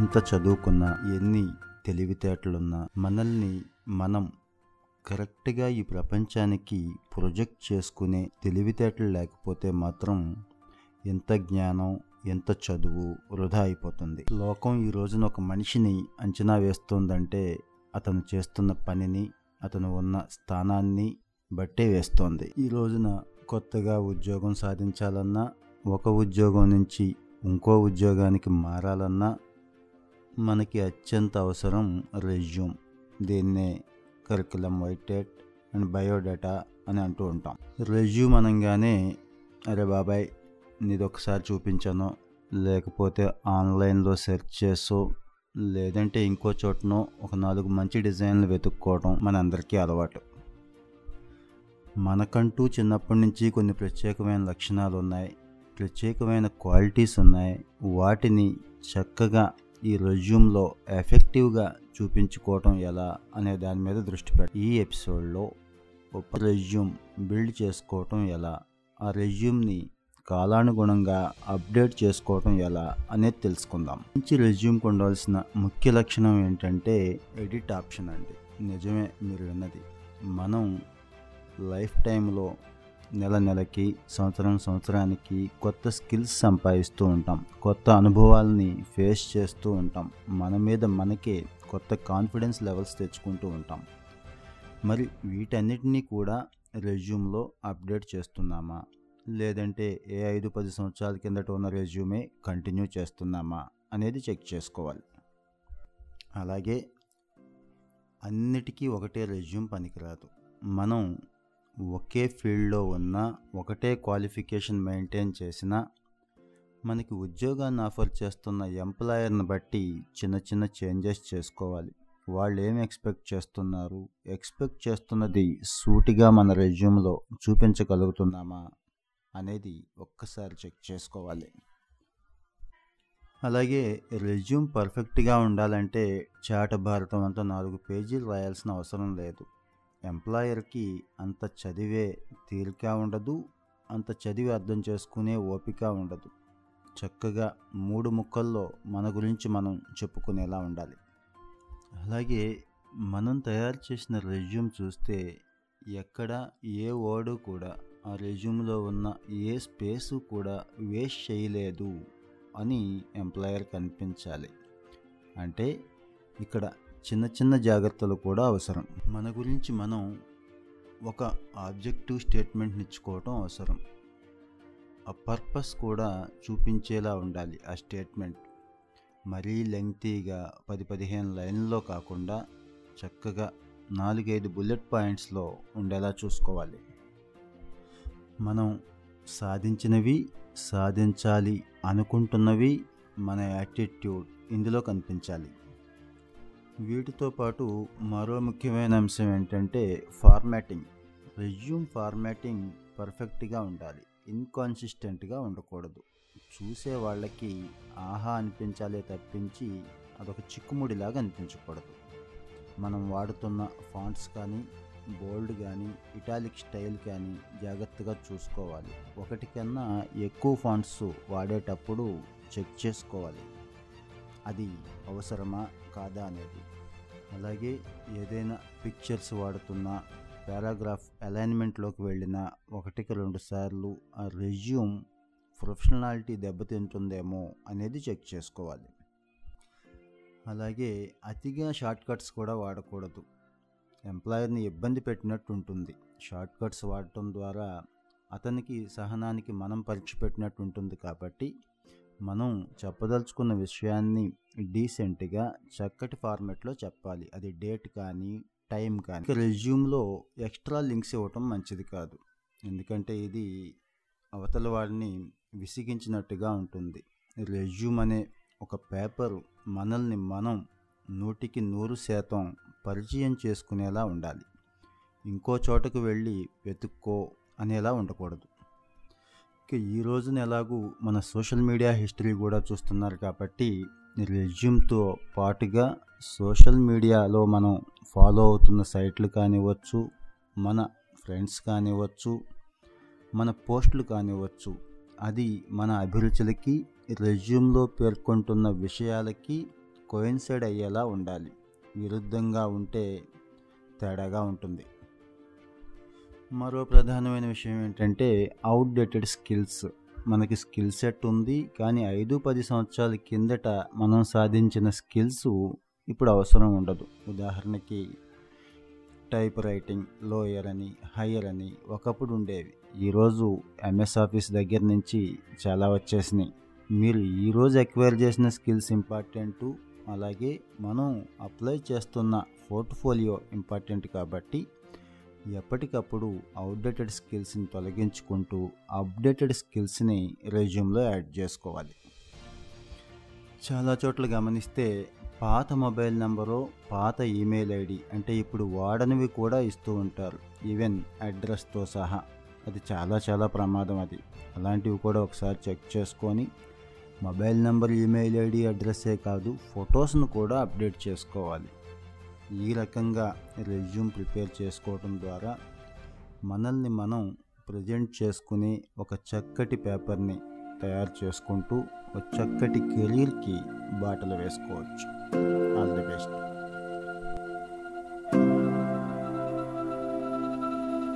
ఎంత చదువుకున్నా ఎన్ని తెలివితేటలున్నా మనల్ని మనం కరెక్ట్గా ఈ ప్రపంచానికి ప్రొజెక్ట్ చేసుకునే తెలివితేటలు లేకపోతే మాత్రం ఎంత జ్ఞానం ఎంత చదువు వృధా అయిపోతుంది. లోకం ఈ రోజున ఒక మనిషిని అంచనా వేస్తోందంటే అతను చేస్తున్న పనిని అతను ఉన్న స్థానాన్ని బట్టే వేస్తోంది. ఈ రోజున కొత్తగా ఉద్యోగం సాధించాలన్నా ఒక ఉద్యోగం నుంచి ఇంకో ఉద్యోగానికి మారాలన్నా మనకి అత్యంత అవసరం రెజ్యూమ్. దీన్నే కరికులం వైటెడ్ అండ్ బయోడేటా అని అంటూ ఉంటాం. రెజ్యూమ్ అనగానే అరే బాబాయ్ నీది ఒకసారి చూపించాను లేకపోతే ఆన్లైన్లో సెర్చ్ చేసో లేదంటే ఇంకో చోటనో ఒక నాలుగు మంచి డిజైన్లు వెతుక్కోవడం మనందరికీ అలవాటు. మనకంటూ చిన్నప్పటి నుంచి కొన్ని ప్రత్యేకమైన లక్షణాలు ఉన్నాయి ప్రత్యేకమైన క్వాలిటీస్ ఉన్నాయి వాటిని చక్కగా ఈ రెజ్యూమ్లో ఎఫెక్టివ్గా చూపించుకోవటం ఎలా అనే దాని మీద దృష్టి పెట్టి ఈ ఎపిసోడ్లో ఒక రెజ్యూమ్ బిల్డ్ చేసుకోవటం ఎలా ఆ రెజ్యూమ్ని కాలానుగుణంగా అప్డేట్ చేసుకోవటం ఎలా అనేది తెలుసుకుందాం. మంచి రెజ్యూమ్కి ఉండాల్సిన ముఖ్య లక్షణం ఏంటంటే ఎడిట్ ఆప్షన్ అండి. నిజమే మీరు విన్నది. మనం లైఫ్ టైంలో నెల నెలకి సంవత్సరం సంవత్సరానికి కొత్త స్కిల్స్ సంపాదిస్తూ ఉంటాం. కొత్త అనుభవాల్ని ఫేస్ చేస్తూ ఉంటాం. మన మీద మనకే కొత్త కాన్ఫిడెన్స్ లెవెల్స్ తెచ్చుకుంటూ ఉంటాం. మరి వీటన్నిటినీ కూడా రెజ్యూమ్లో అప్డేట్ చేస్తున్నామా? లేదంటే ఏ ఐదు పది సంవత్సరాల కిందట ఉన్న రెజ్యూమే కంటిన్యూ చేస్తున్నామా అనేది చెక్ చేసుకోవాలి. అలాగే అన్నిటికీ ఒకటే రెజ్యూమ్ పనికిరాదు. మనం ఒకే ఫీల్డ్లో ఉన్న ఒకటే క్వాలిఫికేషన్ మెయింటైన్ చేసినా మనకి ఉద్యోగాన్ని ఆఫర్ చేస్తున్న ఎంప్లాయర్ని బట్టి చిన్న చిన్న చేంజెస్ చేసుకోవాలి. వాళ్ళు ఏం ఎక్స్పెక్ట్ చేస్తున్నారు? ఎక్స్పెక్ట్ చేస్తున్నది సూటిగా మన రెజ్యూమ్లో చూపించగలుగుతున్నామా అనేది ఒక్కసారి చెక్ చేసుకోవాలి. అలాగే రెజ్యూమ్ పర్ఫెక్ట్గా ఉండాలంటే చాట భారతం అంతా నాలుగు పేజీలు రాయాల్సిన అవసరం లేదు. ఎంప్లాయర్కి అంత చదివే తీరిక ఉండదు అంత చదివి అర్థం చేసుకునే ఓపిక ఉండదు. చక్కగా మూడు ముక్కల్లో మన గురించి మనం చెప్పుకునేలా ఉండాలి. అలాగే మనం తయారు చేసిన రెజ్యూమ్ చూస్తే ఎక్కడ ఏ వర్డు కూడా ఆ రెజ్యూమ్లో ఉన్న ఏ స్పేసు కూడా వేస్ట్ చేయలేదు అని ఎంప్లాయర్ కనిపించాలి. అంటే ఇక్కడ చిన్న చిన్న జాగ్రత్తలు కూడా అవసరం. మన గురించి మనం ఒక ఆబ్జెక్టివ్ స్టేట్మెంట్ ఇచ్చుకోవటం అవసరం. ఆ పర్పస్ కూడా చూపించేలా ఉండాలి ఆ స్టేట్మెంట్. మరీ లెంగ్తీగా పది పదిహేను లైన్లో కాకుండా చక్కగా నాలుగైదు బుల్లెట్ పాయింట్స్లో ఉండేలా చూసుకోవాలి. మనం సాధించినవి సాధించాలి అనుకుంటున్నవి మన యాటిట్యూడ్ ఇందులో కనిపించాలి. వీటితో పాటు మరో ముఖ్యమైన అంశం ఏంటంటే ఫార్మాటింగ్ రెజ్యూమ్ ఫార్మాటింగ్ పర్ఫెక్ట్గా ఉండాలి. ఇన్కాన్సిస్టెంట్గా ఉండకూడదు. చూసే వాళ్ళకి ఆహా అనిపించాలే తప్పించి అదొక చిక్కుముడిలాగా అనిపించకూడదు. మనం వాడుతున్న ఫాంట్స్ కానీ బోల్డ్ కానీ ఇటాలిక్ స్టైల్ కానీ జాగ్రత్తగా చూసుకోవాలి. ఒకటి కన్నా ఎక్కువ ఫాంట్స్ వాడేటప్పుడు చెక్ చేసుకోవాలి. అది అవసరమా కాదా అనేది. అలాగే ఏదైనా పిక్చర్స్ వాడుతున్నా పారాగ్రాఫ్ అలైన్మెంట్లోకి వెళ్ళిన ఒకటికి రెండు సార్లు ఆ రెజ్యూమ్ ప్రొఫెషనాలిటీ దెబ్బతింటుందేమో అనేది చెక్ చేసుకోవాలి. అలాగే అతిగా షార్ట్కట్స్ కూడా వాడకూడదు. ఎంప్లాయర్ని ఇబ్బంది పెట్టినట్టు ఉంటుంది. షార్ట్కట్స్ వాడటం ద్వారా అతనికి సహనానికి మనం పరీక్ష పెట్టినట్టు ఉంటుంది కాబట్టి మనం చెప్పదలుచుకున్న విషయాన్ని డీసెంట్గా చక్కటి ఫార్మెట్లో చెప్పాలి. అది డేట్ కానీ టైం కానీ. రెజ్యూమ్లో ఎక్స్ట్రా లింక్స్ ఇవ్వటం మంచిది కాదు. ఎందుకంటే ఇది అవతల వాడిని విసిగించినట్టుగా ఉంటుంది. రెజ్యూమ్ అనే ఒక పేపర్ మనల్ని మనం నూటికి నూరు శాతం పరిచయం చేసుకునేలా ఉండాలి. ఇంకో చోటకు వెళ్ళి వెతుక్కో అనేలా ఉండకూడదు. ఈ రోజున ఎలాగూ మన సోషల్ మీడియా హిస్టరీ కూడా చూస్తున్నారు కాబట్టి రెజ్యూమ్తో పాటుగా సోషల్ మీడియాలో మనం ఫాలో అవుతున్న సైట్లు కానివ్వచ్చు మన ఫ్రెండ్స్ కానివ్వచ్చు మన పోస్టులు కానివ్వచ్చు అది మన అభిరుచులకి రెజ్యూమ్లో పేర్కొంటున్న విషయాలకి కోయిన్సైడ్ అయ్యేలా ఉండాలి. విరుద్ధంగా ఉంటే తేడాగా ఉంటుంది. మరో ప్రధానమైన విషయం ఏంటంటే అవుట్డేటెడ్ స్కిల్స్ మనకి స్కిల్ సెట్ ఉంది కానీ ఐదు పది సంవత్సరాల కిందట మనం సాధించిన స్కిల్స్ ఇప్పుడు అవసరం ఉండదు. ఉదాహరణకి టైప్ రైటింగ్ లోయర్ అని హయ్యర్ అని ఒకప్పుడు ఉండేవి. ఈరోజు ఎంఎస్ ఆఫీస్ దగ్గర నుంచి చాలా వచ్చేసినాయి. మీరు ఈరోజు ఎక్వైర్ చేసిన స్కిల్స్ ఇంపార్టెంటు అలాగే మనం అప్లై చేస్తున్న పోర్ట్ఫోలియో ఇంపార్టెంట్ కాబట్టి ఎప్పటికప్పుడు అవుట్డేటెడ్ స్కిల్స్ని తొలగించుకుంటూ అప్డేటెడ్ స్కిల్స్ని రెజ్యూమ్లో యాడ్ చేసుకోవాలి. చాలా చోట్ల గమనిస్తే పాత మొబైల్ నెంబరు పాత ఈమెయిల్ ఐడి అంటే ఇప్పుడు వాడనివి కూడా ఇస్తూ ఉంటారు. ఈవెన్ అడ్రస్తో సహా. అది చాలా చాలా ప్రమాదం అది. అలాంటివి కూడా ఒకసారి చెక్ చేసుకొని మొబైల్ నెంబర్ ఈమెయిల్ ఐడి అడ్రస్సే కాదు ఫొటోస్ను కూడా అప్డేట్ చేసుకోవాలి. ఈ రకంగా రెజ్యూమ్ ప్రిపేర్ చేసుకోవడం ద్వారా మనల్ని మనం ప్రజెంట్ చేసుకుని ఒక చక్కటి పేపర్ని తయారు చేసుకుంటూ ఒక చక్కటి కెరీర్కి బాటలు వేసుకోవచ్చు. All the best.